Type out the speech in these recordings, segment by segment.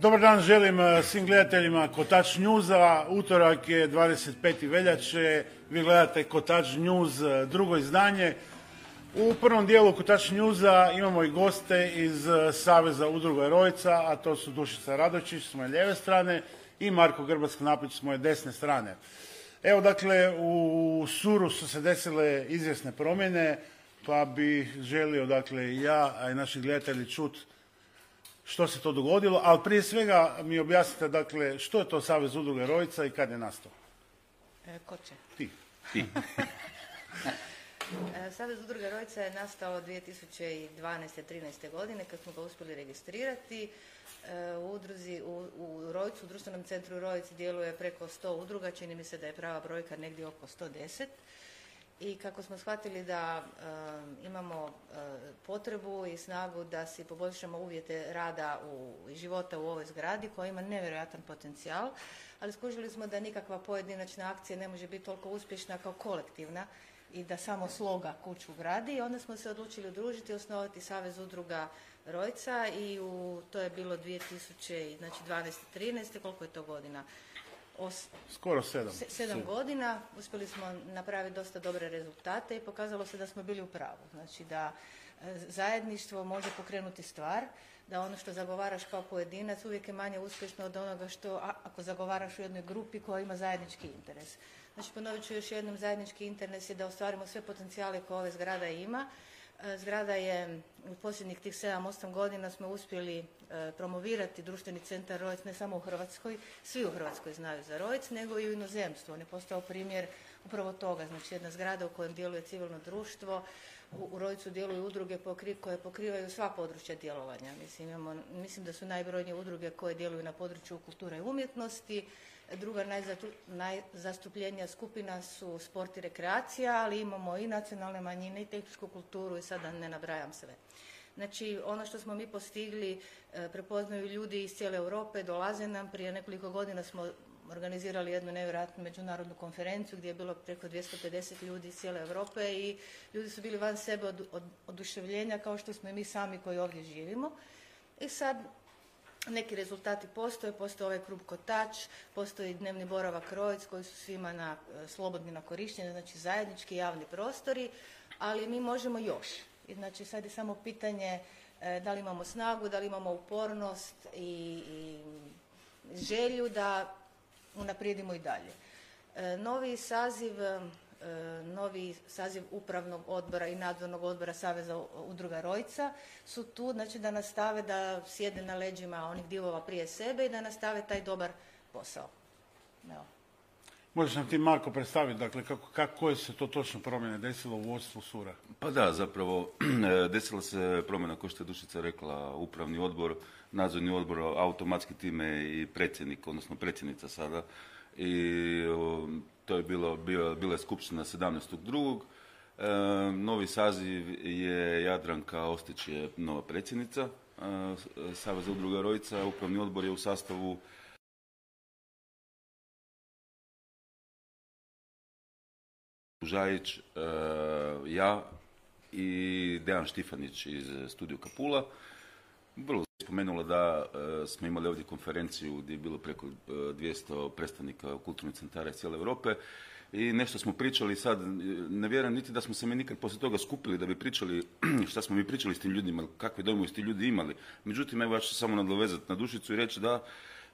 Dobar dan želim eh, svim gledateljima Kotač Newsa. Utorak je 25. veljače. Vi gledate Kotač News, drugo izdanje. U prvom dijelu Kotač Newsa imamo i goste iz eh, Saveza udruga Rojca, a to su Dušica Radočić s moje lijeve strane i Marko Grbac Knapić s moje desne strane. Evo dakle, u Suru su se desile izvjesne promjene, pa bi želio dakle ja, a i naši gledatelji čuti što se to dogodilo, ali prije svega mi objasnite dakle što je to Savez udruge Rojca i kad je nastao? E, ko će? Ti. Ti. E, Savez udruga Rojca je nastao 2012. 13. godine kad smo ga uspjeli registrirati. E, U udruzi, u, u Rojcu, u društvenom centru Rojci djeluje preko 100 udruga, čini mi se da je prava brojka negdje oko 110. I kako smo shvatili da e, imamo e, potrebu i snagu da si poboljšamo uvjete rada u, i života u ovoj zgradi koja ima nevjerojatan potencijal, ali skužili smo da nikakva pojedinačna akcija ne može biti toliko uspješna kao kolektivna i da samo sloga kuću gradi i onda smo se odlučili udružiti i osnovati Savez udruga Rojca i u, to je bilo 2000, znači 12. 13. koliko je to godina? Os, Skoro sedam. se- sedam godina uspjeli smo napraviti dosta dobre rezultate i pokazalo se da smo bili u pravu. Znači da e, zajedništvo može pokrenuti stvar, da ono što zagovaraš kao pojedinac uvijek je manje uspješno od onoga što a- ako zagovaraš u jednoj grupi koja ima zajednički interes. Znači ponovit ću još jednom, zajednički interes je da ostvarimo sve potencijale koje ove zgrada ima. E, Zgrada je u posljednjih tih 7-8 godina smo uspjeli promovirati društveni centar Rojec ne samo u Hrvatskoj, svi u Hrvatskoj znaju za Rojec, nego i u inozemstvu. On je postao primjer upravo toga, znači jedna zgrada u kojem djeluje civilno društvo, u, u Rojcu djeluju udruge koje pokrivaju sva područja djelovanja. Mislim, imamo, mislim da su najbrojnije udruge koje djeluju na području kulture i umjetnosti, Druga najzastupljenija skupina su sport i rekreacija, ali imamo i nacionalne manjine i tehničku kulturu i sada ne nabrajam sve. Znači, ono što smo mi postigli e, prepoznaju ljudi iz cijele Europe, dolaze nam. Prije nekoliko godina smo organizirali jednu nevjerojatnu međunarodnu konferenciju gdje je bilo preko 250 ljudi iz cijele Europe i ljudi su bili van sebe od, od, oduševljenja kao što smo i mi sami koji ovdje živimo. I sad neki rezultati postoje, postoji ovaj klub Kotač, postoji dnevni boravak Rojec koji su svima na, e, slobodni na korištenje, znači zajednički javni prostori, ali mi možemo još. I znači sad je samo pitanje e, da li imamo snagu, da li imamo upornost i, i želju da unaprijedimo i dalje. E, Novi saziv, e, novi saziv upravnog odbora i nadzornog odbora Saveza udruga Rojca su tu, znači da nastave da sjede na leđima onih divova prije sebe i da nastave taj dobar posao. Evo. Možeš nam ti Marko predstaviti dakle kako, kako, koje se to točno promjene desilo u vodstvu Sura? Pa da, zapravo desila se promjena, kao što je Dušica rekla, upravni odbor, nadzorni odbor, automatski time i predsjednik, odnosno predsjednica sada. I to je bilo, bio, bila je skupština 17.2. E, novi saziv je Jadranka Ostić je nova predsjednica e, Saveza udruga Rojica. Upravni odbor je u sastavu Žajić, e, ja i Dejan Štifanić iz studiju Kapula. Vrlo spomenula da e, smo imali ovdje konferenciju gdje je bilo preko e, 200 predstavnika kulturnih centara iz cijele Europe i nešto smo pričali sad, e, ne vjerujem niti da smo se mi nikad poslije toga skupili da bi pričali šta smo mi pričali s tim ljudima, kakve dojmove su ti ljudi imali. Međutim, evo ja ću se samo nadovezati na dušicu i reći da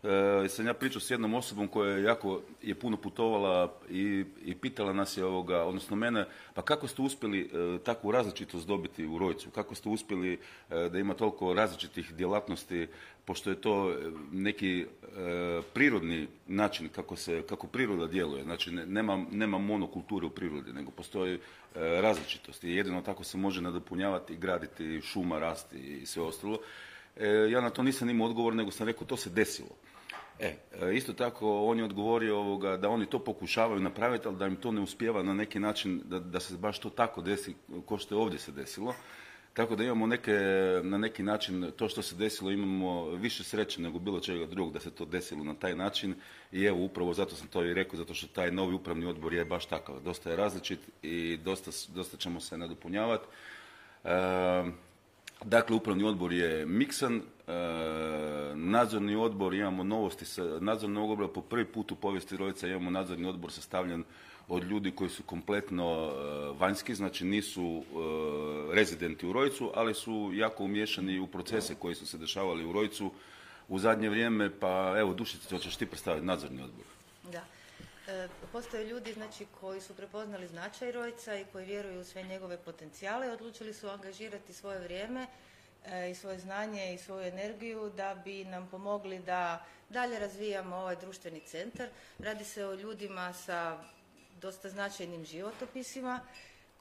E, sam ja pričao s jednom osobom koja je jako je puno putovala i, i pitala nas je ovoga, odnosno mene, pa kako ste uspjeli e, takvu različitost dobiti u Rojcu? Kako ste uspjeli e, da ima toliko različitih djelatnosti, pošto je to e, neki e, prirodni način kako se, kako priroda djeluje. Znači ne- nema, nema monokulture u prirodi, nego postoji e, različitost i jedino tako se može nadopunjavati, graditi, šuma rasti i sve ostalo. Ja na to nisam imao odgovor, nego sam rekao to se desilo. E, e, isto tako on je odgovorio ovoga, da oni to pokušavaju napraviti, ali da im to ne uspijeva na neki način da, da se baš to tako desi kao što je ovdje se desilo. Tako da imamo neke, na neki način to što se desilo imamo više sreće nego bilo čega drugog da se to desilo na taj način i evo upravo zato sam to i rekao, zato što taj novi upravni odbor je baš takav, dosta je različit i dosta, dosta ćemo se nadopunjavati. E, Dakle, upravni odbor je miksan, e, nadzorni odbor, imamo novosti sa nadzornog odbora, po prvi put u povijesti Rojca imamo nadzorni odbor sastavljen od ljudi koji su kompletno e, vanjski, znači nisu e, rezidenti u Rojcu, ali su jako umješani u procese koji su se dešavali u Rojcu u zadnje vrijeme, pa evo Dušice, hoćeš ti predstaviti nadzorni odbor? E, postoje ljudi znači, koji su prepoznali značaj Rojca i koji vjeruju u sve njegove potencijale i odlučili su angažirati svoje vrijeme e, i svoje znanje i svoju energiju da bi nam pomogli da dalje razvijamo ovaj društveni centar. Radi se o ljudima sa dosta značajnim životopisima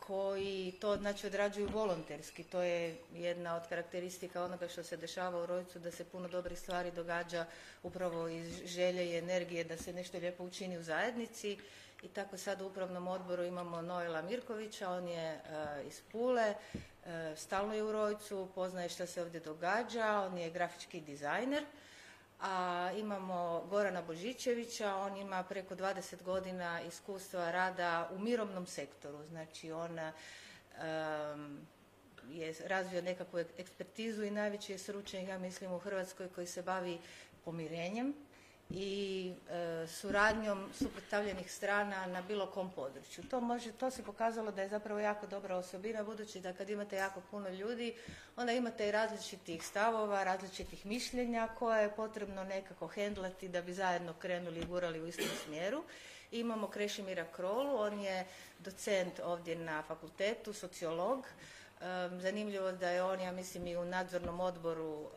koji to znači odrađuju volonterski. To je jedna od karakteristika onoga što se dešava u Rojcu, da se puno dobrih stvari događa upravo iz želje i energije da se nešto lijepo učini u zajednici. I tako sad u upravnom odboru imamo Noela Mirkovića, on je e, iz Pule, uh, stalno je u Rojcu, poznaje što se ovdje događa, on je grafički dizajner a imamo Gorana Božićevića, on ima preko 20 godina iskustva rada u mirovnom sektoru, znači on je razvio nekakvu ekspertizu i najveći je stručnjak, ja mislim, u Hrvatskoj koji se bavi pomirenjem i e, suradnjom suprotstavljenih strana na bilo kom području. To, može, to se pokazalo da je zapravo jako dobra osobina, budući da kad imate jako puno ljudi, onda imate i različitih stavova, različitih mišljenja koje je potrebno nekako hendlati da bi zajedno krenuli i gurali u istom smjeru. imamo Krešimira Krolu, on je docent ovdje na fakultetu, sociolog. zanimljivo da je on, ja mislim, i u nadzornom odboru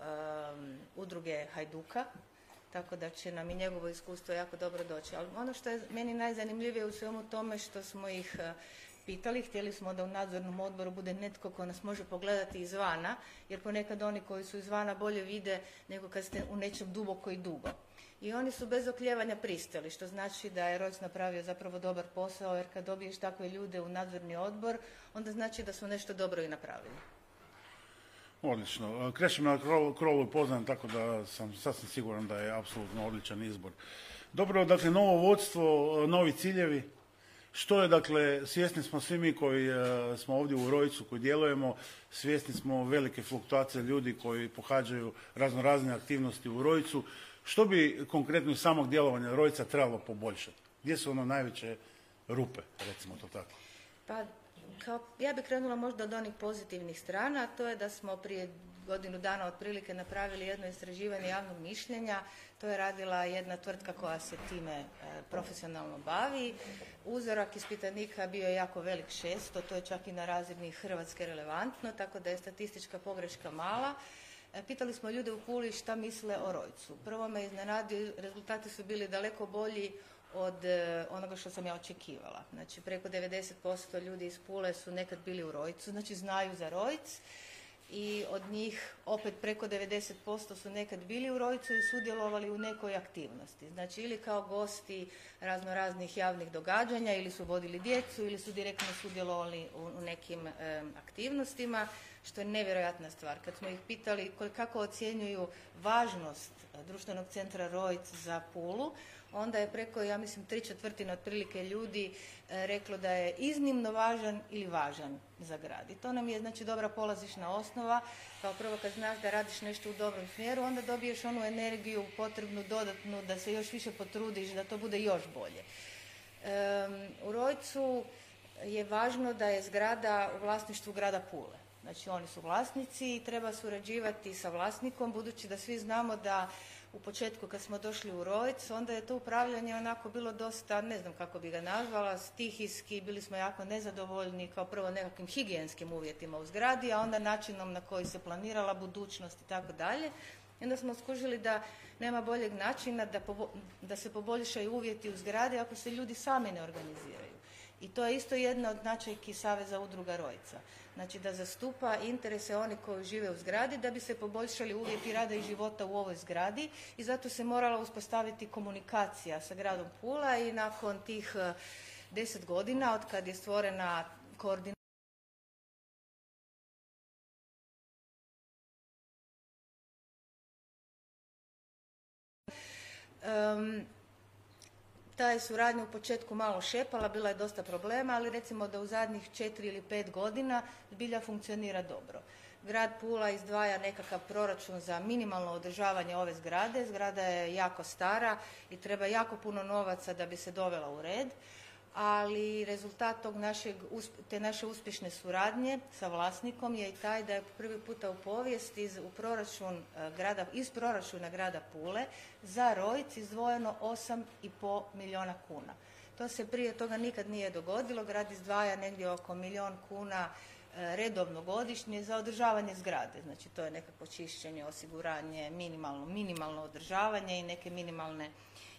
udruge Hajduka, tako da će nam i njegovo iskustvo jako dobro doći. Ali ono što je meni najzanimljivije u svemu tome što smo ih e, pitali, htjeli smo da u nadzornom odboru bude netko ko nas može pogledati izvana, jer ponekad oni koji su izvana bolje vide nego kad ste u nečem duboko i dugo. I oni su bez okljevanja pristali, što znači da je Rojc napravio zapravo dobar posao, jer kad dobiješ takve ljude u nadzorni odbor, onda znači da su nešto dobro i napravili. Odlično. Krešim Krolu poznam tako da sam sasvim siguran da je apsolutno odličan izbor. Dobro, dakle, novo vodstvo, novi ciljevi. Što je, dakle, svjesni smo svi mi koji e, smo ovdje u Rojcu, koji djelujemo, svjesni smo velike fluktuacije ljudi koji pohađaju razno razne aktivnosti u Rojcu. Što bi konkretno iz samog djelovanja Rojca trebalo poboljšati? Gdje su ono najveće rupe, recimo to tako? Pa kao, ja bih krenula možda od onih pozitivnih strana, a to je da smo prije godinu dana otprilike napravili jedno istraživanje javnog mišljenja. To je radila jedna tvrtka koja se time e, profesionalno bavi. Uzorak ispitanika bio je jako velik šesto, to je čak i na razini Hrvatske relevantno, tako da je statistička pogreška mala. E, pitali smo ljude u Puli šta misle o Rojcu. Prvo me iznenadio, rezultati su bili daleko bolji od e, onoga što sam ja očekivala. Znači preko 90% ljudi iz Pule su nekad bili u Rojcu, znači znaju za Rojc i od njih opet preko 90% su nekad bili u Rojcu i sudjelovali u nekoj aktivnosti. Znači ili kao gosti razno raznih javnih događanja ili su vodili djecu ili su direktno sudjelovali u, nekim aktivnostima što je nevjerojatna stvar. Kad smo ih pitali kako ocjenjuju važnost društvenog centra Rojc za Pulu, onda je preko, ja mislim, tri četvrtine otprilike ljudi e, reklo da je iznimno važan ili važan za grad. I to nam je, znači, dobra polazišna osnova. Kao prvo, kad znaš da radiš nešto u dobrom smjeru, onda dobiješ onu energiju potrebnu, dodatnu, da se još više potrudiš, da to bude još bolje. u Rojcu je važno da je zgrada u vlasništvu grada Pule. Znači, oni su vlasnici i treba surađivati sa vlasnikom, budući da svi znamo da u početku kad smo došli u Rojc, onda je to upravljanje onako bilo dosta, ne znam kako bi ga nazvala, stihijski, bili smo jako nezadovoljni kao prvo nekakvim higijenskim uvjetima u zgradi, a onda načinom na koji se planirala budućnost i tako dalje. I onda smo skužili da nema boljeg načina da, da se poboljšaju uvjeti u zgradi ako se ljudi sami ne organiziraju. I to je isto jedna od značajki Saveza udruga Rojca. Znači da zastupa interese onih koji žive u zgradi da bi se poboljšali uvjeti rada i života u ovoj zgradi i zato se morala uspostaviti komunikacija sa gradom Pula i nakon tih eh, deset godina od kad je stvorena koordinacija ta je suradnja u početku malo šepala, bila je dosta problema, ali recimo da u zadnjih četiri ili pet godina zbilja funkcionira dobro. grad Pula izdvaja nekakav proračun za minimalno održavanje ove zgrade. Zgrada je jako stara i treba jako puno novaca da bi se dovela u red ali rezultat tog našeg, te naše uspješne suradnje sa vlasnikom je i taj da je prvi puta u povijesti iz, u proračun, e, grada, iz proračuna grada Pule za Rojc izdvojeno 8,5 milijuna kuna. To se prije toga nikad nije dogodilo. Grad izdvaja negdje oko milijun kuna e, redovno godišnje za održavanje zgrade. Znači to je nekako čišćenje, osiguranje, minimalno, minimalno održavanje i neke minimalne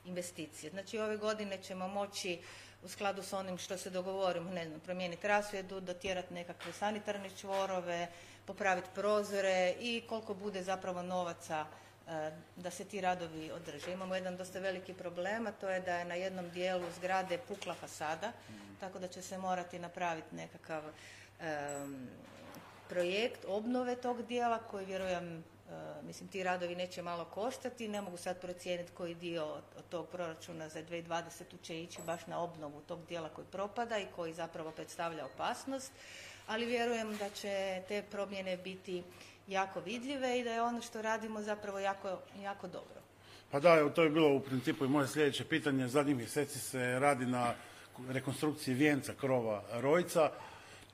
investicije. Znači ove godine ćemo moći u skladu s onim što se dogovorimo, ne znam, promijeniti rasvjedu, dotjerati nekakve sanitarne čvorove, popraviti prozore i koliko bude zapravo novaca e, da se ti radovi održe. Imamo jedan dosta veliki problem, a to je da je na jednom dijelu zgrade pukla fasada, tako da će se morati napraviti nekakav projekt obnove tog dijela koji vjerujem mislim, ti radovi neće malo koštati, ne mogu sad procijeniti koji dio od tog proračuna za 2020. će ići baš na obnovu tog dijela koji propada i koji zapravo predstavlja opasnost, ali vjerujem da će te promjene biti jako vidljive i da je ono što radimo zapravo jako, jako dobro. Pa da, to je bilo u principu i moje sljedeće pitanje. Zadnjih mjeseci se radi na rekonstrukciji vijenca krova Rojca.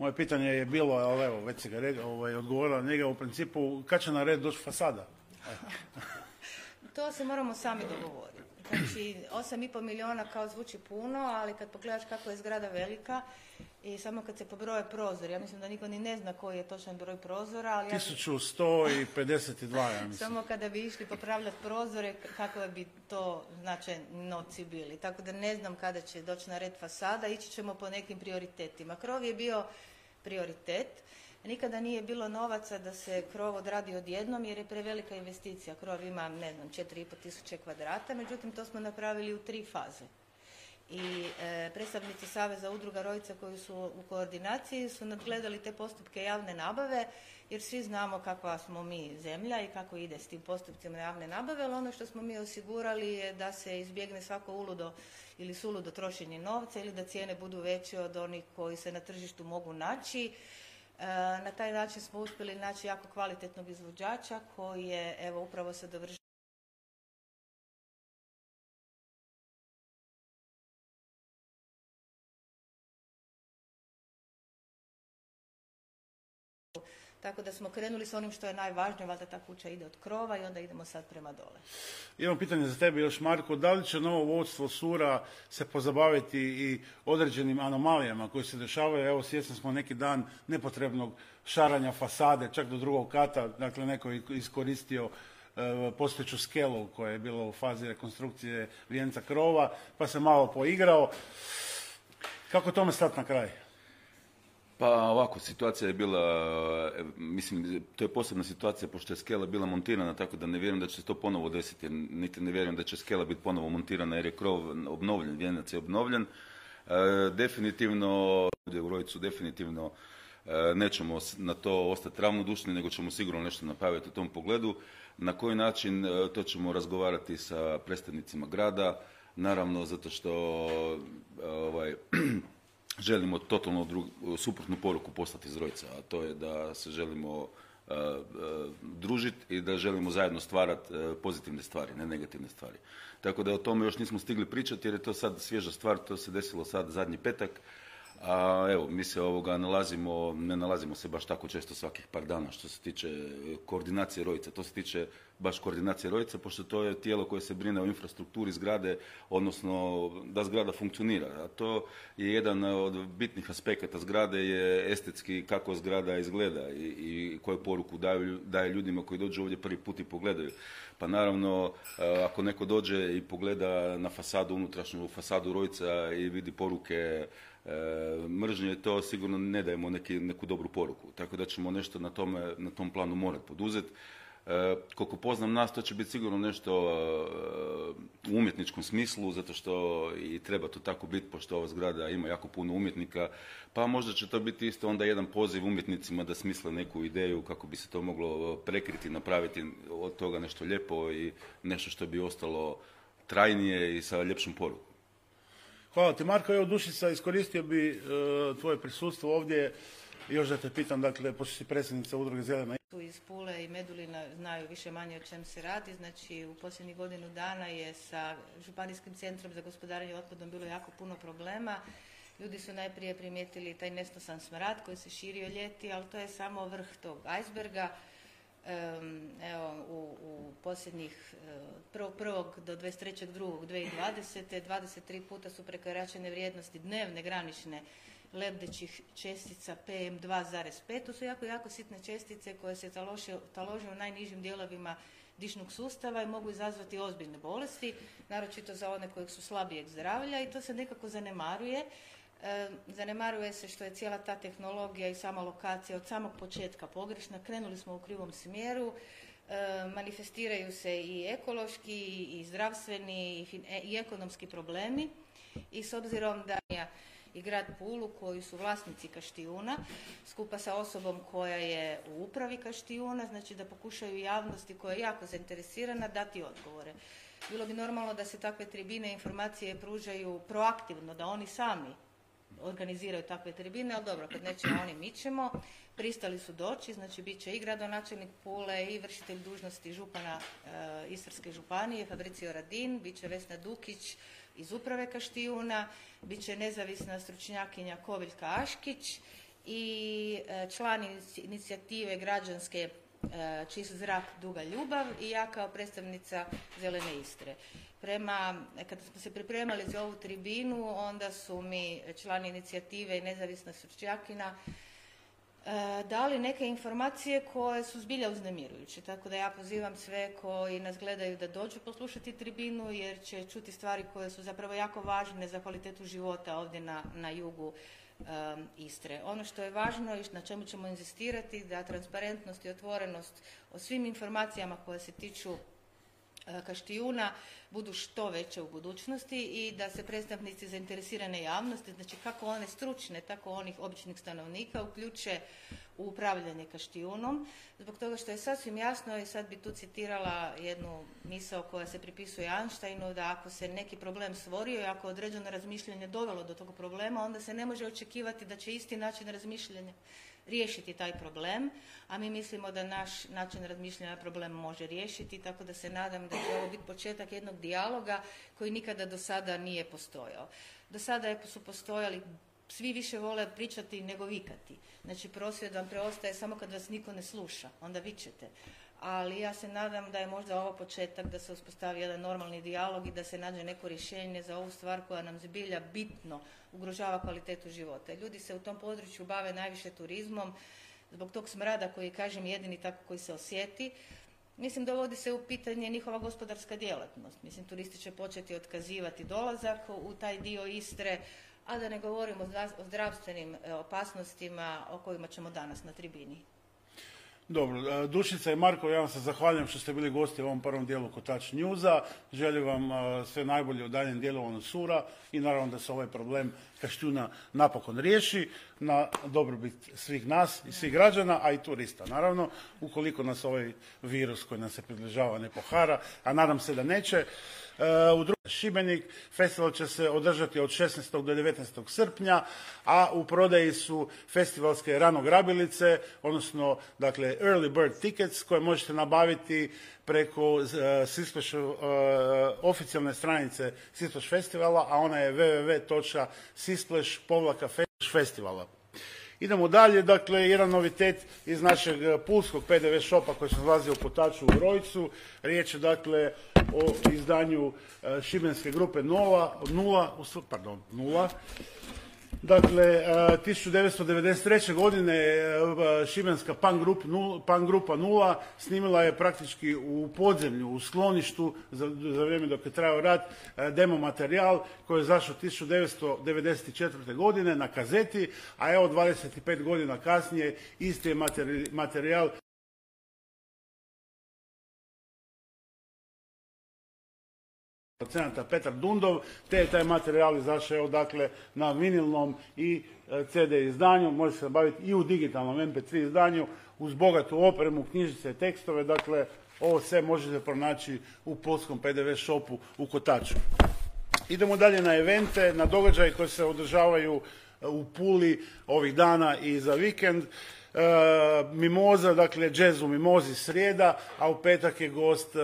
Moje pitanje je bilo, ali evo, već se ga ovaj, odgovorila njega, u principu, kad će na red doći fasada? to se moramo sami dogovoriti. Znači, 8,5 milijuna kao zvuči puno, ali kad pogledaš kako je zgrada velika i samo kad se pobroje prozori, ja mislim da niko ni ne zna koji je točan broj prozora, ali... 1152, ja mislim. Samo kada bi išli popravljati prozore, kako bi to znači noci bili. Tako da ne znam kada će doći na red fasada, ići ćemo po nekim prioritetima. Krov je bio prioritet. Nikada nije bilo novaca da se krov odradi odjednom jer je prevelika investicija. Krov ima, ne znam, 4,5 tisuće kvadrata, međutim to smo napravili u tri faze. I e, predstavnici Saveza udruga Rojica koji su u koordinaciji su nadgledali te postupke javne nabave jer svi znamo kakva smo mi zemlja i kako ide s tim postupcima javne nabave, ali ono što smo mi osigurali je da se izbjegne svako uludo ili suludo trošenje novca ili da cijene budu veće od onih koji se na tržištu mogu naći. E, na taj način smo uspjeli naći jako kvalitetnog izvođača koji je evo upravo se dovršio Tako da smo krenuli s onim što je najvažnije, valjda ta kuća ide od krova i onda idemo sad prema dole. Imam pitanje za tebe još Marko, da li će novo vodstvo Sura se pozabaviti i određenim anomalijama koje se dešavaju? Evo svjesni smo neki dan nepotrebnog šaranja fasade, čak do drugog kata, dakle neko je iskoristio e, postojeću skelu koja je bila u fazi rekonstrukcije vijenca krova, pa se malo poigrao. Kako tome stati na kraj? Pa ovako, situacija je bila, e, mislim, to je posebna situacija pošto je skela bila montirana, tako da ne vjerujem da će se to ponovo desiti, niti ne vjerujem da će skela biti ponovo montirana jer je krov obnovljen, vijenac je obnovljen. E, definitivno, u Rojcu definitivno e, nećemo na to ostati ravnodušni, nego ćemo sigurno nešto napraviti u tom pogledu. Na koji način, to ćemo razgovarati sa predstavnicima grada, naravno zato što ovaj, želimo totalno suprotnu poruku poslati iz Rojca, a to je da se želimo e, e, družiti i da želimo zajedno stvarati e, pozitivne stvari, ne negativne stvari. Tako da o tome još nismo stigli pričati jer je to sad svježa stvar, to se desilo sad zadnji petak a evo, mi se ovoga nalazimo, ne nalazimo se baš tako često svakih par dana što se tiče e, koordinacije rojica. To se tiče baš koordinacije rojica, pošto to je tijelo koje se brine o infrastrukturi zgrade, odnosno da zgrada funkcionira. A to je jedan od bitnih aspekata zgrade je estetski kako zgrada izgleda i, i koju poruku daju, daje ljudima koji dođu ovdje prvi put i pogledaju. Pa naravno, e, ako neko dođe i pogleda na fasadu, unutrašnju fasadu rojica i vidi poruke mržnje, to sigurno ne dajemo neki, neku dobru poruku. Tako da ćemo nešto na, tome, na tom planu morati poduzeti. E, koliko poznam nas, to će biti sigurno nešto e, u umjetničkom smislu, zato što i treba to tako biti, pošto ova zgrada ima jako puno umjetnika, pa možda će to biti isto onda jedan poziv umjetnicima da smisle neku ideju kako bi se to moglo prekriti, napraviti od toga nešto lijepo i nešto što bi ostalo trajnije i sa ljepšom porukom. Hvala ti Marko. Evo Dušica, iskoristio bi e, tvoje prisustvo ovdje još da te pitam, dakle, pošto si predsjednica udruge Zelena tu iz Pule i Medulina znaju više manje o čem se radi. Znači u posljednjih godinu dana je sa Županijskim centrom za gospodarenje otpadom bilo jako puno problema. Ljudi su najprije primijetili taj nestosan smrad koji se širio ljeti, ali to je samo vrh tog iceberga. Evo, u, u posljednjih prvog, prvog do 23.2.2020. 23 puta su prekoračene vrijednosti dnevne granične lebdećih čestica PM2,5. To su jako, jako sitne čestice koje se talože, talože u najnižim dijelovima dišnog sustava i mogu izazvati ozbiljne bolesti, naročito za one koji su slabijeg zdravlja i to se nekako zanemaruje. Zanemaruje se što je cijela ta tehnologija i sama lokacija od samog početka pogrešna. Krenuli smo u krivom smjeru, manifestiraju se i ekološki i zdravstveni i, ekonomski problemi i s obzirom da i grad Pulu koji su vlasnici Kaštijuna skupa sa osobom koja je u upravi Kaštijuna, znači da pokušaju javnosti koja je jako zainteresirana dati odgovore. Bilo bi normalno da se takve tribine informacije pružaju proaktivno, da oni sami organiziraju takve tribine, ali dobro, kad nećemo oni mi ćemo. Pristali su doći, znači bit će i gradonačelnik Pule i vršitelj dužnosti župana e, Istarske županije, Fabricio Radin, bit će Vesna Dukić, iz uprave Kaštijuna, bit će nezavisna stručnjakinja Koviljka Aškić i e, član inicijative građanske čist zrak, duga ljubav i ja kao predstavnica Zelene Istre. Prema, kada smo se pripremali za ovu tribinu, onda su mi člani inicijative i nezavisna stručnjakinja E, dali neke informacije koje su zbilja uznemirujuće. Tako da ja pozivam sve koji nas gledaju da dođu poslušati tribinu jer će čuti stvari koje su zapravo jako važne za kvalitetu života ovdje na, na jugu Istre. Ono što je važno i na čemu ćemo inzistirati da transparentnost i otvorenost o svim informacijama koje se tiču Kaštijuna budu što veće u budućnosti i da se predstavnici zainteresirane javnosti, znači kako one stručne, tako onih običnih stanovnika uključe u upravljanje Kaštijunom, zbog toga što je sasvim jasno i sad bi tu citirala jednu misao koja se pripisuje Einsteinu da ako se neki problem stvorio i ako određeno razmišljanje dovelo do tog problema, onda se ne može očekivati da će isti način razmišljanja riješiti taj problem, a mi mislimo da naš način razmišljanja problem može riješiti, tako da se nadam da će ovo biti početak jednog dijaloga koji nikada do sada nije postojao. Do sada su postojali svi više vole pričati nego vikati. Znači prosvjed vam preostaje samo kad vas niko ne sluša, onda vičete ali ja se nadam da je možda ovo početak da se uspostavi jedan normalni dijalog i da se nađe neko rješenje za ovu stvar koja nam zbilja bitno ugrožava kvalitetu života. Ljudi se u tom području bave najviše turizmom, zbog tog smrada koji kažem jedini tako koji se osjeti. Mislim, dovodi se u pitanje njihova gospodarska djelatnost. Mislim, turisti će početi otkazivati dolazak u taj dio Istre, a da ne govorimo o zdravstvenim e, opasnostima o kojima ćemo danas na tribini. Dobro, e, Dušica i Marko, ja vam se zahvaljujem što ste bili gosti u ovom prvom dijelu Kotač Njuza. Želim vam e, sve najbolje u daljem dijelu Sura i naravno da se ovaj problem Kaštjuna napokon riješi na dobrobit svih nas i svih građana, a i turista naravno, ukoliko nas ovaj virus koji nam se približava ne pohara, a nadam se da neće. E, u drugi Šibenik. Festival će se održati od 16. do 19. srpnja, a u prodaji su festivalske ranograbilice, odnosno dakle early bird tickets koje možete nabaviti preko uh, oficijalne stranice Sisplash festivala, a ona je www.sisplash-festivala. Idemo dalje, dakle, jedan novitet iz našeg e, pulskog PDV shopa koji se nalazi u Potaču u Rojcu. Riječ je, dakle, o izdanju e, Šibenske grupe Nula, nula, pardon, nula, Dakle, 1993. godine e, Šibenska pan, grupa Nula snimila je praktički u podzemlju, u skloništu za, vrijeme dok je trajao rat e, demo materijal koji je zašao 1994. godine na kazeti, a evo 25 godina kasnije isti je materijal procenata Petar Dundov, te je taj materijal izašao dakle na vinilnom i e, CD izdanju, može se baviti i u digitalnom MP3 izdanju uz bogatu opremu, knjižice, tekstove, dakle ovo sve možete pronaći u polskom PDV shopu u Kotaču. Idemo dalje na evente, na događaje koji se održavaju u Puli ovih dana i za vikend. Mimoza, dakle jazz u Mimozi srijeda, a u petak je gost,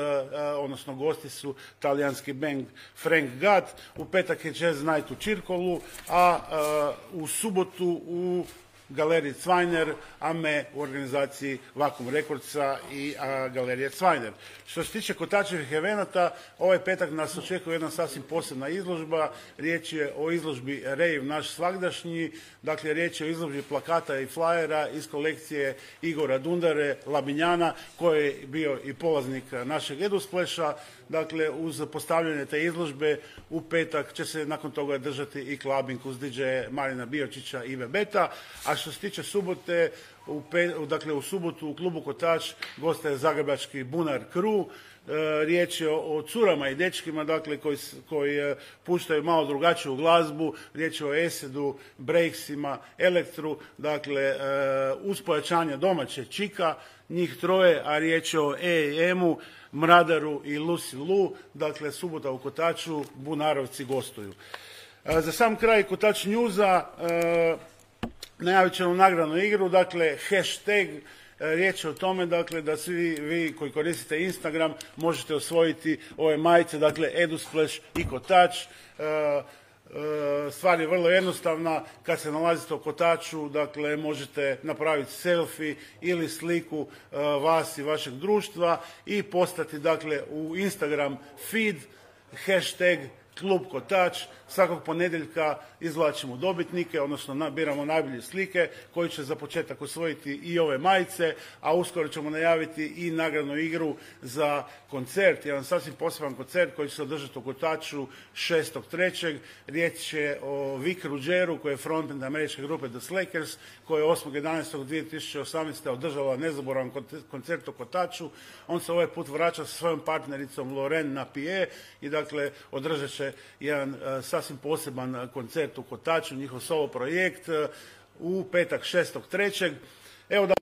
odnosno gosti su talijanski band Frank Gatt, u petak je jazz night u Čirkolu, a u subotu u galeriji Cvajner, a me u organizaciji Vakum Rekordca i galerije Cvajner. Što se tiče kotačevih evenata, ovaj petak nas očekuje jedna sasvim posebna izložba. Riječ je o izložbi Rejv naš svagdašnji, dakle riječ je o izložbi plakata i flajera iz kolekcije Igora Dundare, Labinjana, koji je bio i polaznik našeg Eduspleša. Dakle, uz postavljanje te izložbe u petak će se nakon toga držati i klabing uz DJ Marina Biočića i Beta, a što se tiče subote, u dakle u subotu u klubu Kotač gostaje zagrebački Bunar Kru. E, riječ je o, curama i dečkima dakle, koji, koji e, puštaju malo drugačiju glazbu. Riječ je o Esedu, Breaksima, Elektru. Dakle, e, uz pojačanje domaće čika, njih troje, a riječ je o EEM-u, Mradaru i Lucy Lu. Dakle, subota u Kotaču, Bunarovci gostuju. Za sam kraj Kotač Njuza najavit ćemo nagradnu igru, dakle hashtag, riječ je o tome dakle, da svi vi koji koristite Instagram možete osvojiti ove majice, dakle EduSplash i kotač. E, e, stvar je vrlo jednostavna, kad se nalazite u kotaču, dakle možete napraviti selfie ili sliku vas i vašeg društva i postati dakle u Instagram feed hashtag klub Kotač. Svakog ponedjeljka izvlačimo dobitnike, odnosno nabiramo najbolje slike koji će za početak osvojiti i ove majice, a uskoro ćemo najaviti i nagradnu igru za koncert, jedan sasvim poseban koncert koji će se održati u Kotaču 6.3. Riječ je o Vic Ruggeru koji je frontman američke grupe The Slakers koja je 8.11.2018. održala nezaboravan koncert u Kotaču. On se ovaj put vraća sa svojom partnericom Loren Napije i dakle održat će jedan e, sasvim poseban koncert u Kotaču, njihov solo projekt e, u petak 6.3. Evo da